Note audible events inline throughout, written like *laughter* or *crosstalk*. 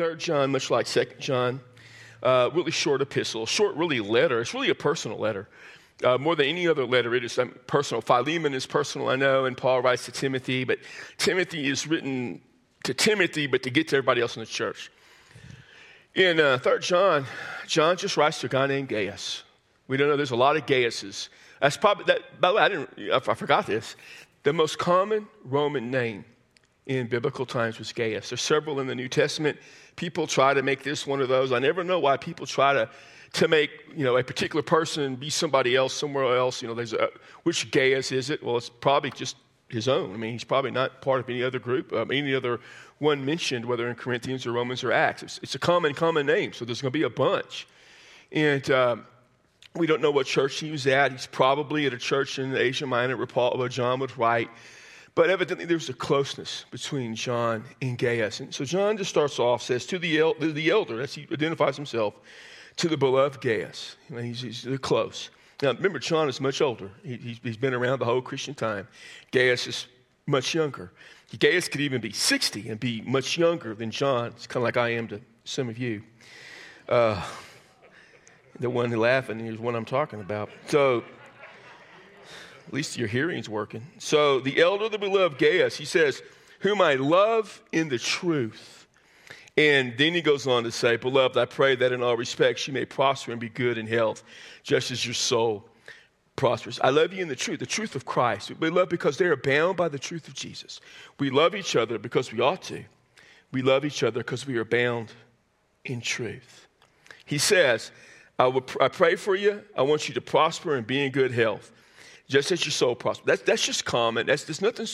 Third John, much like Second John, uh, really short epistle, short, really letter. It's really a personal letter. Uh, more than any other letter, it is um, personal. Philemon is personal, I know, and Paul writes to Timothy, but Timothy is written to Timothy, but to get to everybody else in the church. In uh, 3 John, John just writes to a guy named Gaius. We don't know, there's a lot of Gaiuses. That's probably, that, by the way, I, didn't, I forgot this. The most common Roman name in biblical times was Gaius. There's several in the New Testament. People try to make this one of those. I never know why people try to, to make you know, a particular person be somebody else somewhere else. You know, there's a, which Gaius is it? Well, it's probably just his own. I mean, he's probably not part of any other group, um, any other one mentioned, whether in Corinthians or Romans or Acts. It's, it's a common, common name, so there's going to be a bunch. And um, we don't know what church he was at. He's probably at a church in Asia Minor where, Paul, where John would write. But evidently, there's a closeness between John and Gaius. And so John just starts off, says, to the, el- the elder, as he identifies himself, to the beloved Gaius. he's, he's close. Now, remember, John is much older. He, has been around the whole Christian time. Gaius is much younger. Gaius could even be 60 and be much younger than John. It's kind of like I am to some of you. Uh, the one laughing is what I'm talking about. So, at least your hearing's working. So, the elder the beloved Gaius, he says, Whom I love in the truth. And then he goes on to say, Beloved, I pray that in all respects you may prosper and be good in health, just as your soul prospers. I love you in the truth, the truth of Christ. We love because they are bound by the truth of Jesus. We love each other because we ought to. We love each other because we are bound in truth. He says, I, will, I pray for you. I want you to prosper and be in good health, just as your soul prospers. That's, that's just common. That's, there's nothing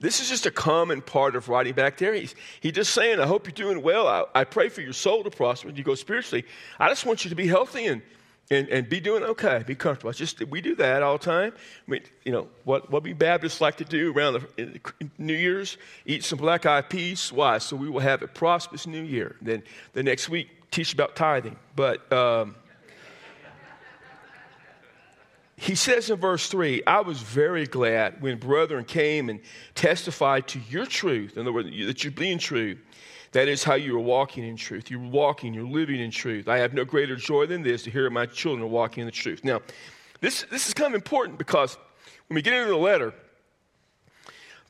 this is just a common part of writing back there. He's, he's just saying, I hope you're doing well. I, I pray for your soul to prosper. And you go spiritually, I just want you to be healthy and, and, and be doing okay, be comfortable. It's just we do that all the time. I mean, you know, what, what we Baptists like to do around the New Year's, eat some black eyed peas. Why? So we will have a prosperous new year. Then the next week, teach about tithing. But um, he says in verse 3 I was very glad when brethren came and testified to your truth, in other words, that you're being true. That is how you are walking in truth. You're walking, you're living in truth. I have no greater joy than this to hear my children are walking in the truth. Now, this, this is kind of important because when we get into the letter,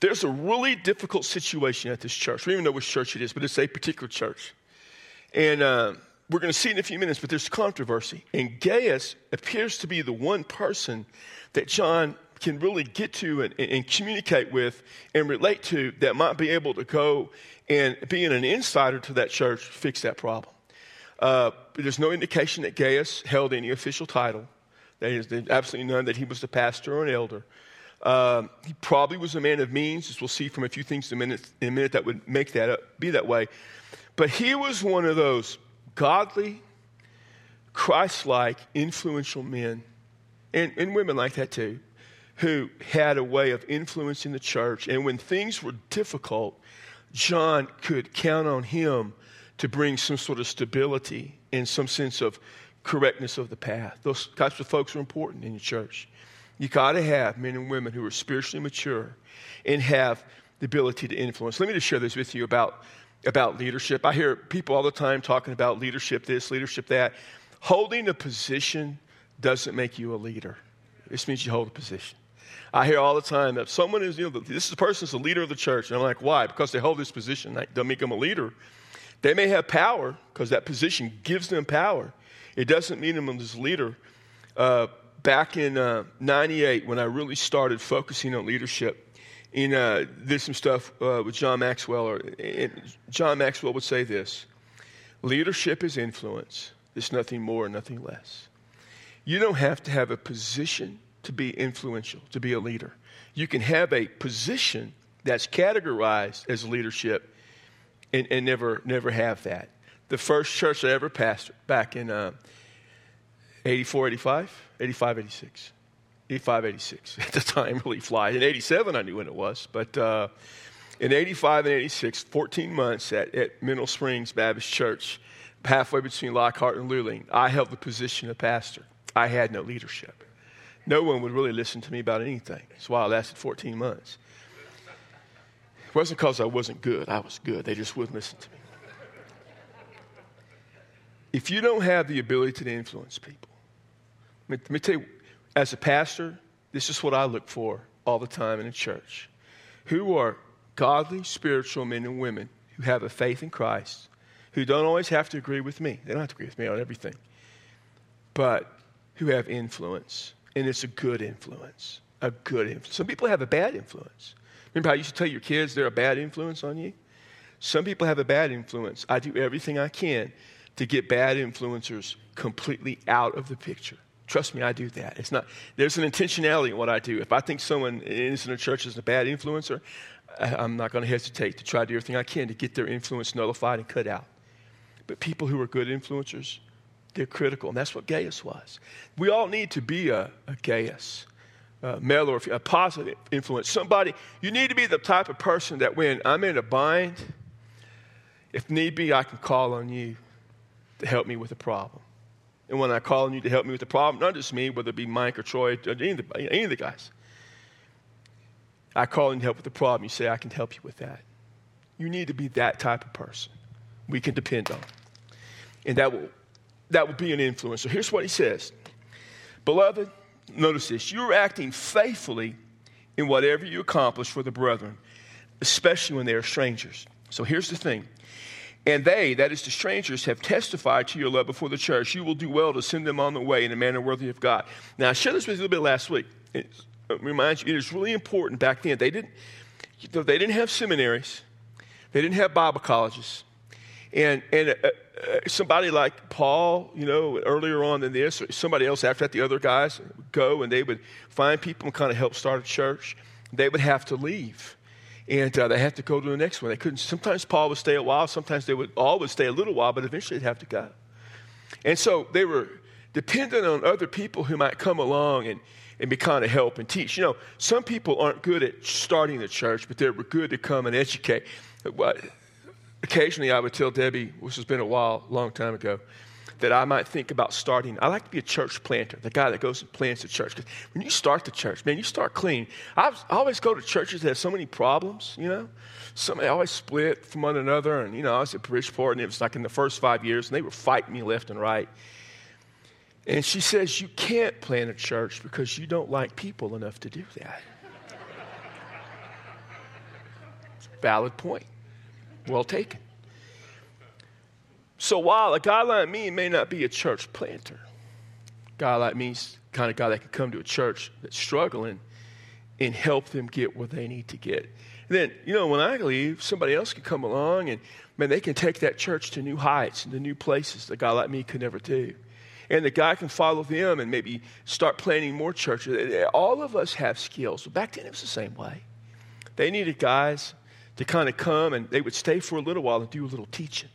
there's a really difficult situation at this church. We don't even know which church it is, but it's a particular church. And uh, we're going to see in a few minutes, but there's controversy. And Gaius appears to be the one person that John can really get to and, and, communicate with and relate to that might be able to go and being an insider to that church fix that problem. Uh, there's no indication that Gaius held any official title. There is absolutely none that he was the pastor or an elder. Um, he probably was a man of means, as we'll see from a few things in a minute, in a minute that would make that up, be that way. But he was one of those godly, Christ like, influential men, and, and women like that too, who had a way of influencing the church. And when things were difficult, John could count on him to bring some sort of stability and some sense of correctness of the path. Those types of folks are important in your church. You got to have men and women who are spiritually mature and have the ability to influence. Let me just share this with you about about leadership. I hear people all the time talking about leadership this, leadership that. Holding a position doesn't make you a leader. This means you hold a position. I hear all the time that someone is, you know, this person is the leader of the church. And I'm like, why? Because they hold this position. That doesn't make them a leader. They may have power because that position gives them power. It doesn't mean them as a leader. Uh, back in uh, 98, when I really started focusing on leadership, in, uh, did some stuff uh, with John Maxwell. Or, John Maxwell would say this leadership is influence, it's nothing more, nothing less. You don't have to have a position to be influential, to be a leader. You can have a position that's categorized as leadership and, and never, never have that. The first church I ever pastored back in uh, 84, 85, 85, 86. 85, 86 *laughs* at the time really fly. In 87, I knew when it was. But uh, in 85 and 86, 14 months at, at Mineral Springs Baptist Church, halfway between Lockhart and Luling, I held the position of pastor. I had no leadership. No one would really listen to me about anything. That's why I lasted 14 months. It wasn't because I wasn't good. I was good. They just wouldn't listen to me. if you don't have the ability to influence people, let me, let me tell you, as a pastor, this is what I look for all the time in a church. Who are godly, spiritual men and women who have a faith in Christ, who don't always have to agree with me. They don't have to agree with me on everything, but who have influence. And it's a good influence. A good influence. Some people have a bad influence. Remember how you used to tell your kids they're a bad influence on you? Some people have a bad influence. I do everything I can to get bad influencers completely out of the picture. Trust me, I do that. It's not, there's an intentionality in what I do. If I think someone is in a church is a bad influencer, I'm not going to hesitate to try to do everything I can to get their influence nullified and cut out. But people who are good influencers, they're critical. And that's what Gaius was. We all need to be a, a Gaius, a male or a positive influence. Somebody, you need to be the type of person that when I'm in a bind, if need be, I can call on you to help me with a problem. And when I call on you to help me with the problem, not just me, whether it be Mike or Troy, or any, of the, any of the guys, I call on you to help with the problem. You say, I can help you with that. You need to be that type of person we can depend on. And that will, that will be an influence. So Here's what he says Beloved, notice this you're acting faithfully in whatever you accomplish for the brethren, especially when they are strangers. So here's the thing. And they, that is the strangers, have testified to your love before the church. You will do well to send them on the way in a manner worthy of God. Now, I shared this with you a little bit last week. It's, remind you, it is really important back then. They didn't, they didn't have seminaries, they didn't have Bible colleges. And, and uh, uh, somebody like Paul, you know, earlier on than this, or somebody else after that, the other guys would go and they would find people and kind of help start a church. They would have to leave. And uh, they had to go to the next one. They couldn't. Sometimes Paul would stay a while. Sometimes they would all would stay a little while, but eventually they'd have to go. And so they were dependent on other people who might come along and, and be kind of help and teach. You know, some people aren't good at starting the church, but they're good to come and educate. Occasionally, I would tell Debbie, which has been a while, long time ago, that I might think about starting. I like to be a church planter, the guy that goes and plants the church. Because when you start the church, man, you start clean. I, always go to churches that have so many problems, you know. Somebody always split from one another. And, you know, I was at Bridgeport, and it was like in the first five years, and they were fighting me left and right. And she says, You can't plant a church because you don't like people enough to do that. Valid point. Well taken. So while a guy like me may not be a church planter, guy like me is kind of guy that can come to a church that's struggling and help them get where they need to get. And then, you know, when I leave, somebody else can come along and, man, they can take that church to new heights and to new places that a guy like me could never do and the guy can follow them and maybe start planning more churches. All of us have skills. Back then, it was the same way. They needed guys to kind of come and they would stay for a little while and do a little teaching.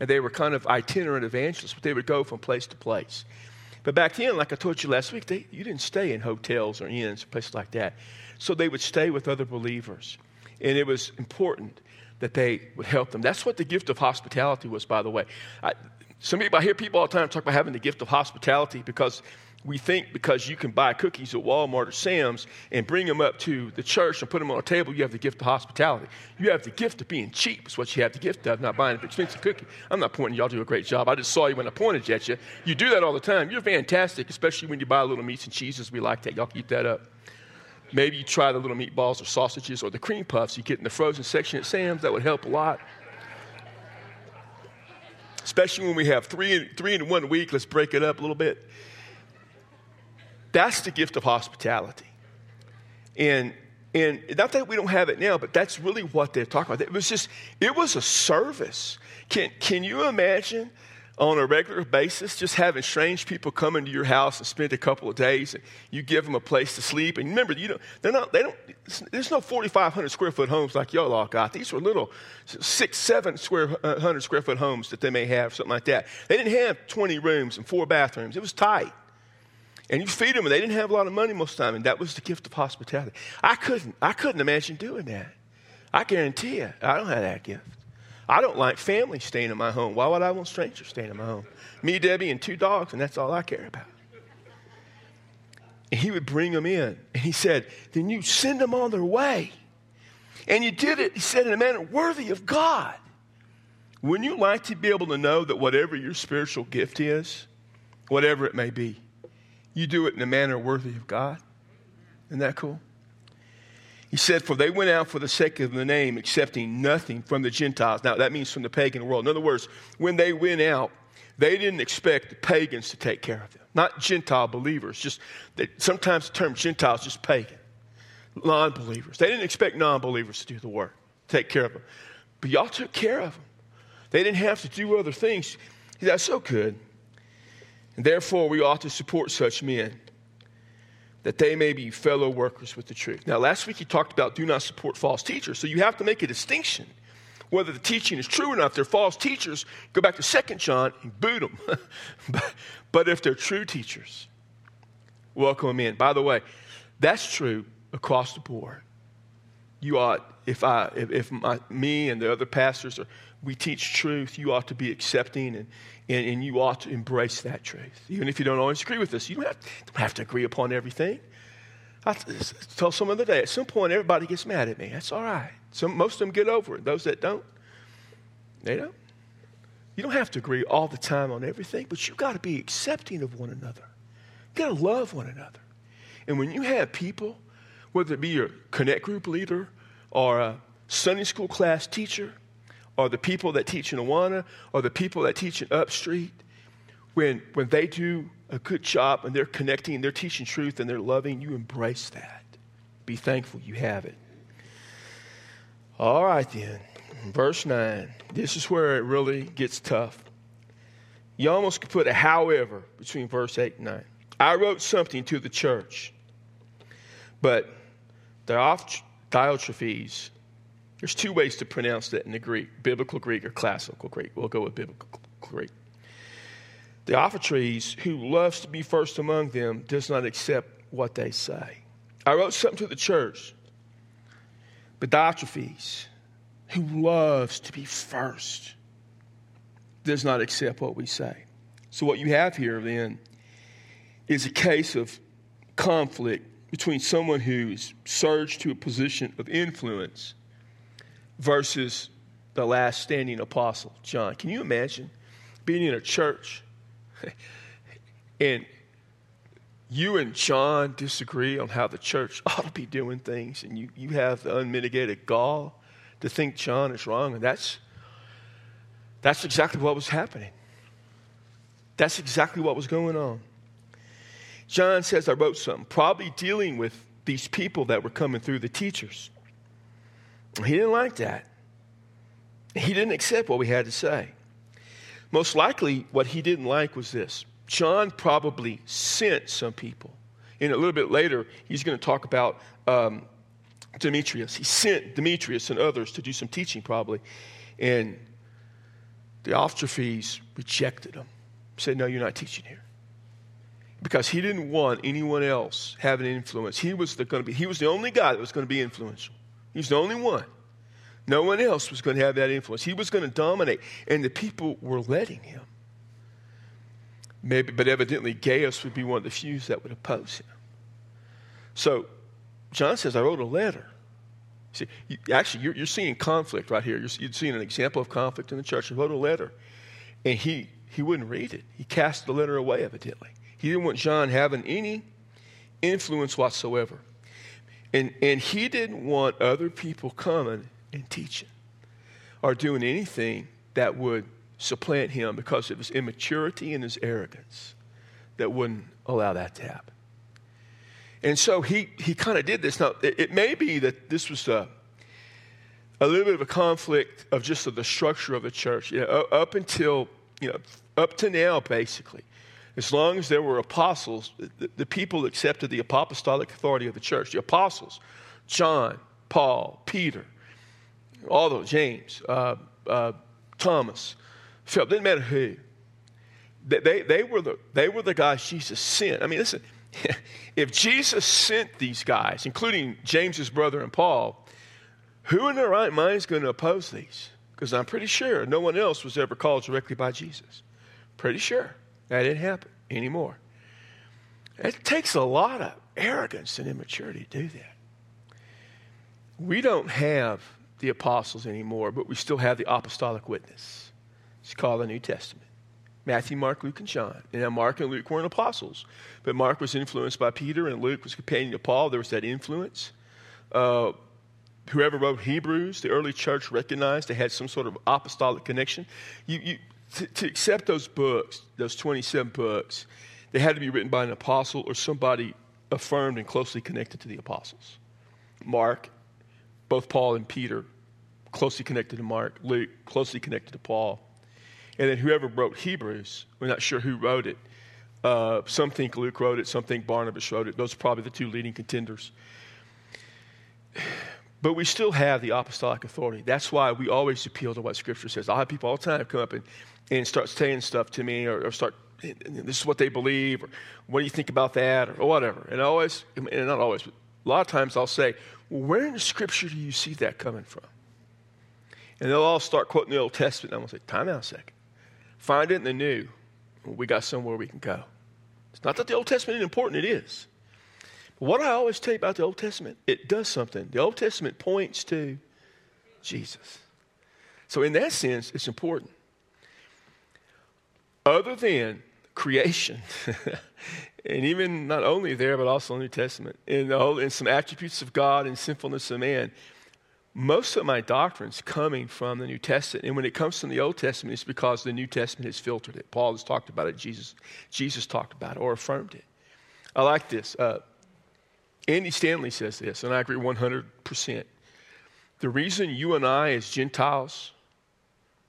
And they were kind of itinerant evangelists, but they would go from place to place. But back then, like I told you last week, they, you didn't stay in hotels or inns or places like that. So they would stay with other believers. And it was important that they would help them. That's what the gift of hospitality was, by the way. I, some people, I hear people all the time talk about having the gift of hospitality because we think because you can buy cookies at Walmart or Sam's and bring them up to the church and put them on a table, you have the gift of hospitality. You have the gift of being cheap, is what you have the gift of, not buying an expensive cookie. I'm not pointing y'all do a great job. I just saw you when I pointed at you. You do that all the time. You're fantastic, especially when you buy little meats and cheeses. We like that. Y'all keep that up. Maybe you try the little meatballs or sausages or the cream puffs you get in the frozen section at Sam's. That would help a lot especially when we have three, three in one week. Let's break it up a little bit. That's the gift of hospitality. And, and not that we don't have it now, but that's really what they're talking about. It was just, it was a service. Can, can you imagine on a regular basis, just having strange people come into your house and spend a couple of days, and you give them a place to sleep. And remember, you know, they're not, they don't, there's no 4,500 square foot homes like y'all all got. These were little six, seven square uh, hundred square foot homes that they may have, something like that. They didn't have 20 rooms and four bathrooms. It was tight. And you feed them, and they didn't have a lot of money most of the time, and that was the gift of hospitality. I couldn't, I couldn't imagine doing that. I guarantee you, I don't have that gift. I don't like family staying in my home. Why would I want strangers staying in my home? Me, Debbie, and two dogs, and that's all I care about. And he would bring them in. And he said, Then you send them on their way. And you did it, he said, in a manner worthy of God. Wouldn't you like to be able to know that whatever your spiritual gift is, whatever it may be, you do it in a manner worthy of God? Isn't that cool? He said, For they went out for the sake of the name, accepting nothing from the Gentiles. Now, that means from the pagan world. In other words, when they went out, they didn't expect the pagans to take care of them, not Gentile believers. Just that sometimes the term Gentiles just pagan, non believers. They didn't expect non believers to do the work, take care of them. But y'all took care of them. They didn't have to do other things. That's so good. And therefore, we ought to support such men that they may be fellow workers with the truth. Now, last week he talked about do not support false teachers. So you have to make a distinction whether the teaching is true or not. If they're false teachers, go back to 2 John and boot them. *laughs* but, but if they're true teachers, welcome them in. By the way, that's true across the board. You ought, if I, if, if my, me and the other pastors are, we teach truth, you ought to be accepting and, and, and, you ought to embrace that truth. Even if you don't always agree with us, you don't have, don't have to agree upon everything. I told someone the other day, at some point, everybody gets mad at me. That's all right. Some, most of them get over it. Those that don't, they don't. You don't have to agree all the time on everything, but you've got to be accepting of one another. You've got to love one another. And when you have people, whether it be your connect group leader or a Sunday school class teacher or the people that teach in Awana or the people that teach in Upstreet, when, when they do a good job and they're connecting, and they're teaching truth and they're loving, you embrace that. Be thankful you have it. All right, then. Verse 9. This is where it really gets tough. You almost could put a however between verse 8 and 9. I wrote something to the church, but the Diotrephes there's two ways to pronounce that in the Greek biblical Greek or classical Greek. We'll go with biblical Greek. Diotrephes, who loves to be first among them, does not accept what they say. I wrote something to the church, but Diotrephes, who loves to be first, does not accept what we say. So, what you have here then is a case of conflict between someone who's surged to a position of influence versus the last standing apostle, John. Can you imagine being in a church *laughs* and you and John disagree on how the church *laughs* ought to be doing things, and you, you have the unmitigated gall to think John is wrong, and that's, that's exactly what was happening. That's exactly what was going on. John says, I wrote something, probably dealing with these people that were coming through the teachers. He didn't like that. He didn't accept what we had to say. Most likely, what he didn't like was this John probably sent some people. And a little bit later, he's going to talk about um, Demetrius. He sent Demetrius and others to do some teaching, probably. And the Diotrephes rejected him, said, No, you're not teaching here. Because he didn't want anyone else having influence. He was, the, going to be, he was the only guy that was going to be influential. He was the only one. No one else was going to have that influence. He was going to dominate, and the people were letting him. Maybe, but evidently, Gaius would be one of the few that would oppose him. So, John says, I wrote a letter. See, you, actually, you're, you're, seeing conflict right here. You're, you're, seeing an example of conflict in the church. He wrote a letter, and he, he wouldn't read it. He cast the letter away, evidently. He didn't want John having any influence whatsoever. And, and he didn't want other people coming and teaching or doing anything that would supplant him because of his immaturity and his arrogance that wouldn't allow that to happen. And so he, he kind of did this. Now, it, it, may be that this was a, a little bit of a conflict of just of the structure of the church. You know, up until, you know, up to now, basically, as long as there were apostles, the, the people accepted the apostolic authority of the church. The apostles, John, Paul, Peter, all those, James, uh, uh, Thomas, Philip, didn't matter who. They, they, they, were the, they were the guys Jesus sent. I mean, listen, *laughs* if Jesus sent these guys, including James's brother and Paul, who in their right mind is going to oppose these? Because I'm pretty sure no one else was ever called directly by Jesus. Pretty sure. That didn't happen anymore. It takes a lot of arrogance and immaturity to do that. We don't have the apostles anymore, but we still have the apostolic witness. It's called the New Testament. Matthew, Mark, Luke, and John. And now Mark and Luke weren't apostles, but Mark was influenced by Peter, and Luke was companion of Paul. There was that influence. Uh, whoever wrote Hebrews, the early church recognized they had some sort of apostolic connection. You, you, to, to accept those books, those 27 books, they had to be written by an apostle or somebody affirmed and closely connected to the apostles. Mark, both Paul and Peter, closely connected to Mark. Luke, closely connected to Paul. And then whoever wrote Hebrews, we're not sure who wrote it. Uh, some think Luke wrote it, some think Barnabas wrote it. Those are probably the two leading contenders. But we still have the apostolic authority. That's why we always appeal to what Scripture says. I'll have people all the time come up and, and start saying stuff to me or, or start, this is what they believe, or what do you think about that, or, or whatever. And always, and not always, but a lot of times I'll say, well, where in the Scripture do you see that coming from? And they'll all start quoting the Old Testament. And I'm going to say, time out a second. Find it in the New. We got somewhere we can go. It's not that the Old Testament isn't important, it is. But what I always tell you about the Old Testament, it does something. The Old Testament points to Jesus. So, in that sense, it's important. Other than creation, *laughs* and even not only there, but also in the New Testament, in, whole, some attributes of God and sinfulness of man, most of my doctrine's coming from the New Testament. And when it comes from the Old Testament, it's because the New Testament has filtered it. Paul has talked about it, Jesus, Jesus talked about it or affirmed it. I like this. Uh, Andy Stanley says this, and I agree 100%. The reason you and I, as Gentiles,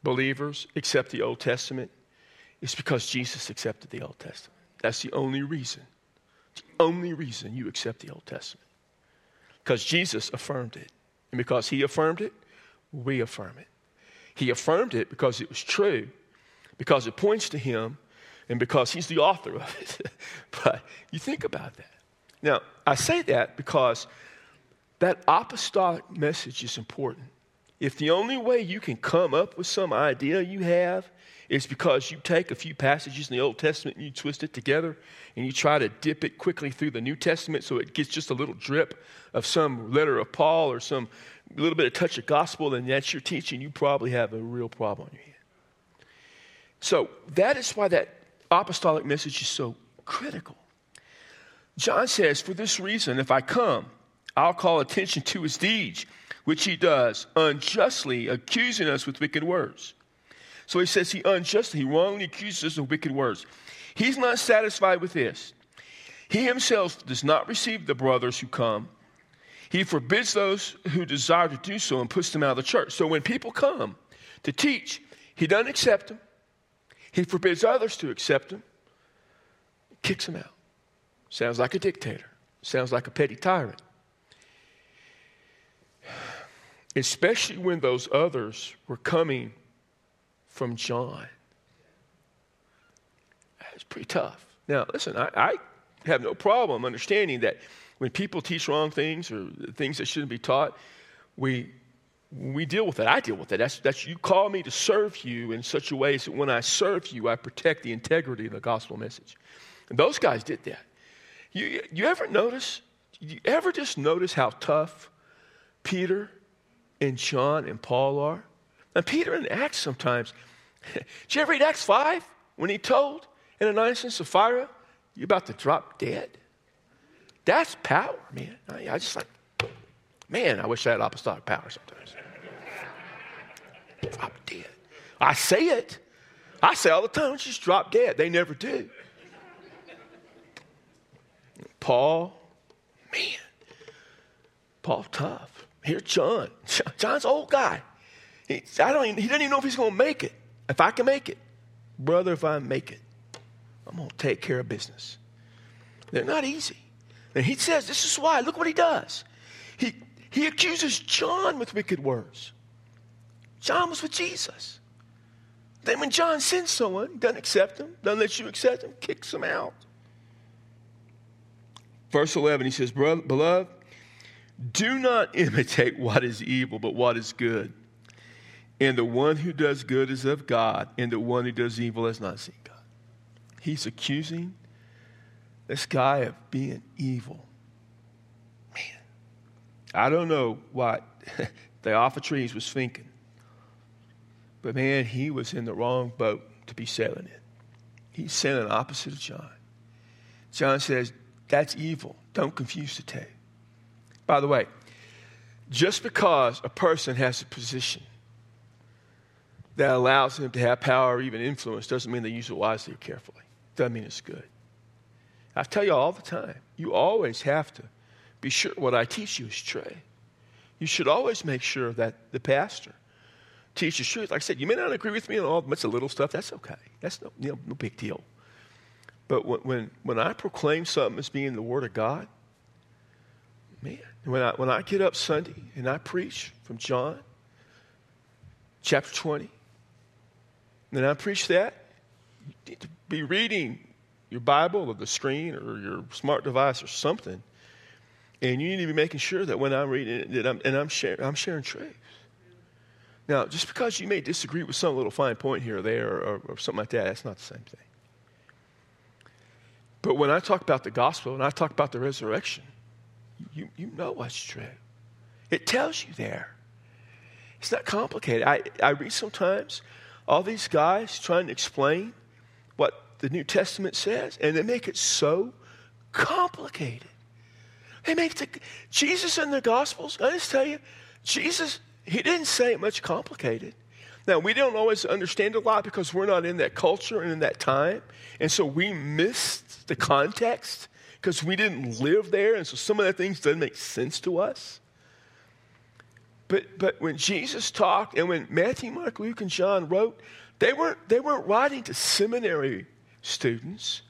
believers, accept the Old Testament is because Jesus accepted the Old Testament. That's the only reason. The only reason you accept the Old Testament. Because Jesus affirmed it. And because he affirmed it, we affirm it. He affirmed it because it was true, because it points to him, and because he's the author of it. *laughs* but you think about that. Now, I say that because that apostolic message is important. If the only way you can come up with some idea you have is because you take a few passages in the Old Testament and you twist it together and you try to dip it quickly through the New Testament so it gets just a little drip of some letter of Paul or some little bit of touch of gospel, and that's your teaching. You probably have a real problem on your hand. So that is why that apostolic message is so critical. John says, For this reason, if I come, I'll call attention to his deeds, which he does, unjustly accusing us with wicked words. So he says he unjustly, he wrongly accuses us of wicked words. He's not satisfied with this. He himself does not receive the brothers who come. He forbids those who desire to do so and puts them out of the church. So when people come to teach, he doesn't accept them. He forbids others to accept them, kicks them out. Sounds like a dictator. Sounds like a petty tyrant. *sighs* Especially when those others were coming from John. It's pretty tough. Now, listen, I, I have no problem understanding that when people teach wrong things or things that shouldn't be taught, we we deal with it. I deal with it. That's, that's you call me to serve you in such a way that when I serve you, I protect the integrity of the gospel message. And those guys did that. You, you ever notice? You ever just notice how tough Peter and John and Paul are? And Peter in Acts sometimes. *laughs* Did you ever read Acts 5 when he told Ananias and Sapphira, you're about to drop dead? That's power, man. I, I just like, man, I wish I had apostolic power sometimes. drop dead. I say it. I say all the time, just drop dead. They never do. Paul, man, Paul tough. Here's John. *laughs* John's old guy. He, I don't even, he doesn't even know if he's going to make it. If I can make it, brother, if I make it, I'm going to take care of business. They're not easy. And he says, this is why. Look what he does. He, he accuses John with wicked words. John was with Jesus. Then when John sends someone, doesn't accept them, doesn't let you accept them, kicks them out. Verse 11, he says, Beloved, do not imitate what is evil, but what is good. And the one who does good is of God, and the one who does evil has not seen God. He's accusing this guy of being evil. Man, I don't know what *laughs* Diotrephes was thinking. But man, he was in the wrong boat to be sailing in. He's sailing opposite of John. John says, That's evil. Don't confuse the two. By the way, just because a person has a position that allows them to have power or even influence doesn't mean they use it wisely or carefully. Doesn't mean it's good. I tell you all the time, you always have to be sure what I teach you is true. You should always make sure that the pastor teaches truth. Like I said, you may not agree with me on all much of little stuff. That's okay. That's no, you know, no big deal. But when, when, when I proclaim something as being the Word of God, man, when I, when I get up Sunday and I preach from John chapter 20, and I preach that, you need to be reading your Bible or the screen or your smart device or something. And you need to be making sure that when I'm reading it, that I'm, and I'm sharing, I'm sharing truth. Now, just because you may disagree with some little fine point here or there or, or, or something like that, that's not the same thing. But when I talk about the gospel and I talk about the resurrection, you, you know what's true. It tells you there. It's not complicated. I, I read sometimes all these guys trying to explain what the New Testament says, and they make it so complicated. They make the, Jesus in the Gospels, I just tell you, Jesus, he didn't say it much complicated. Now, we don't always understand a lot because we're not in that culture and in that time. And so we missed the context because we didn't live there. And so some of that things doesn't make sense to us. But, but when Jesus talked and when Matthew, Mark, Luke, and John wrote, they weren't, they weren't writing to seminary students.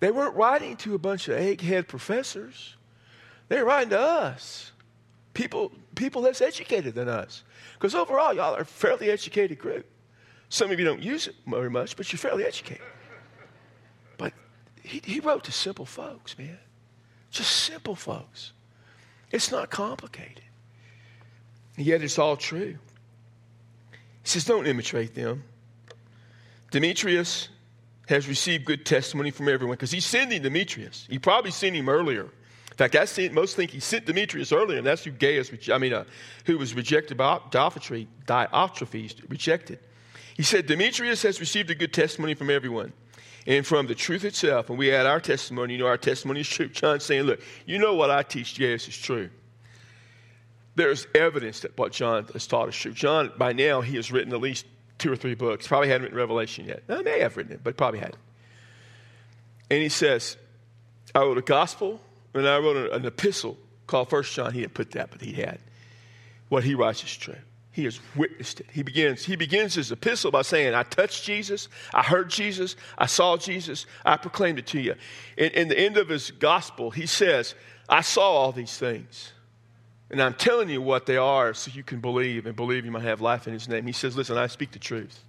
They weren't writing to a bunch of egghead professors. They were writing to us, people, people less educated than us. Because overall, y'all are a fairly educated group. Some of you don't use it very much, but you're fairly educated. But he, he wrote to simple folks, man. Just simple folks. It's not complicated. Yet it's all true. He says, don't imitate them. Demetrius has received good testimony from everyone because he's sending Demetrius. He probably sent him earlier. In fact, I see, most think he sent Demetrius earlier, and that's who Gaius, I mean, uh, who was rejected by Diotrephes, Diotrephes, rejected. He said, Demetrius has received a good testimony from everyone and from the truth itself. And we add our testimony, you know, our testimony is true. John's saying, look, you know what I teach Gaius is true there's evidence that what John has taught is true. John, by now, he has written at least two or three books. Probably hadn't written Revelation yet. I may have written it, but probably hadn't. And he says, I wrote a gospel and I wrote an epistle called First John. He didn't put that, but he had. What he writes is true. He has witnessed it. He begins, he begins his epistle by saying, I touched Jesus, I heard Jesus, I saw Jesus, I proclaimed it to you. In, in the end of his gospel, he says, I saw all these things. And I'm telling you what they are so you can believe and believe you might have life in his name. He says, Listen, I speak the truth.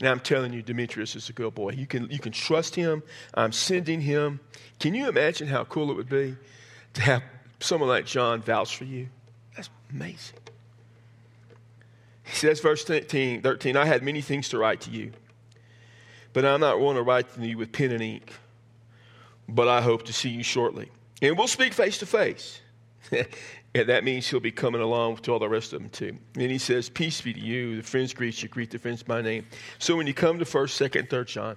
And I'm telling you, Demetrius is a good boy. You can, you can trust him. I'm sending him. Can you imagine how cool it would be to have someone like John vouch for you? That's amazing. He says, verse 13, 13 I had many things to write to you, but I'm not going to write to you with pen and ink, but I hope to see you shortly. And we'll speak face to face. *laughs* And that means he'll be coming along to all the rest of them too. And he says, Peace be to you. The friends greet you. Greet the friends by name. So when you come to 1st, 2nd, 3rd John,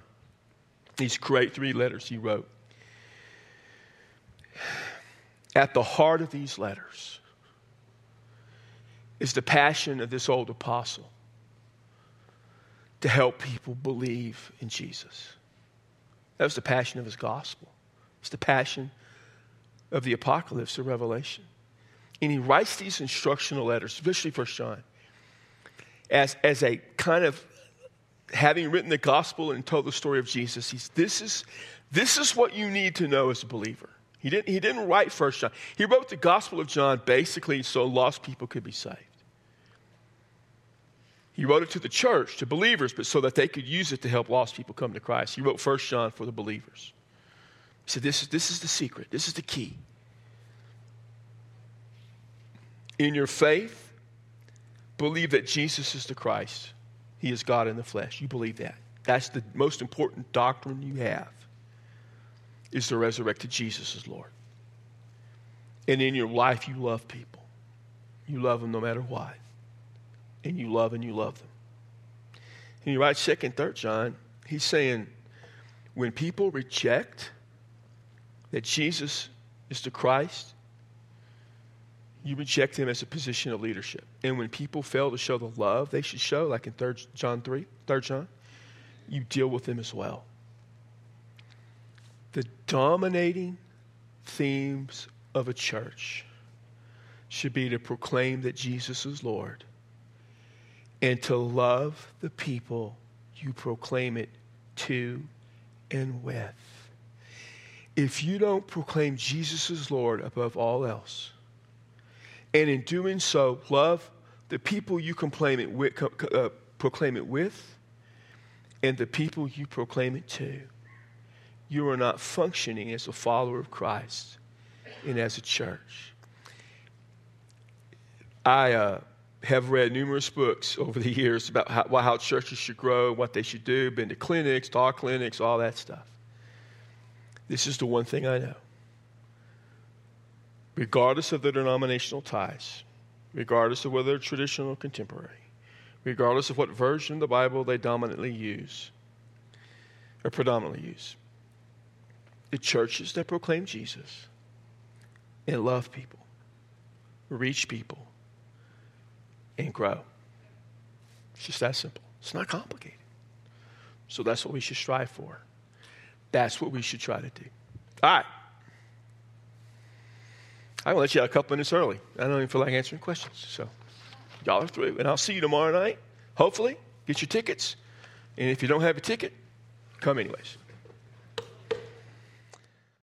these great three letters he wrote. At the heart of these letters is the passion of this old apostle to help people believe in Jesus. That was the passion of his gospel. It's the passion of the apocalypse of Revelation. And he writes these instructional letters, especially First John, as, as a kind of having written the gospel and told the story of Jesus. He's, this, is, this is what you need to know as a believer. He didn't, he didn't write First John. He wrote the Gospel of John basically so lost people could be saved. He wrote it to the church, to believers, but so that they could use it to help lost people come to Christ. He wrote First John for the believers. He said, this is, this is the secret. This is the key. In your faith, believe that Jesus is the Christ. He is God in the flesh. You believe that. That's the most important doctrine you have is the resurrected Jesus as Lord. And in your life, you love people. You love them no matter what. And you love and you love them. And you write 2nd, 3rd John, he's saying when people reject that Jesus is the Christ, you reject him as a position of leadership. And when people fail to show the love they should show, like in 3rd John 3, 3rd John, you deal with them as well. The dominating themes of a church should be to proclaim that Jesus is Lord and to love the people you proclaim it to and with. If you don't proclaim Jesus is Lord above all else, and in doing so, love the people you proclaim it with, uh, proclaim it with and the people you proclaim it to, you are not functioning as a follower of Christ and as a church. I uh, have read numerous books over the years about how, how churches should grow, what they should do, been to clinics, talk clinics, all that stuff. This is the one thing I know. Regardless of their denominational ties, regardless of whether they're traditional or contemporary, regardless of what version of the Bible they dominantly use or predominantly use, the churches that proclaim Jesus and love people, reach people, and grow. It's just that simple. It's not complicated. So that's what we should strive for. That's what we should try to do. All right. I'm going to let you out a couple minutes early. I don't even feel like answering questions. So y'all are through. And I'll see you tomorrow night, hopefully. Get your tickets. And if you don't have a ticket, come anyways.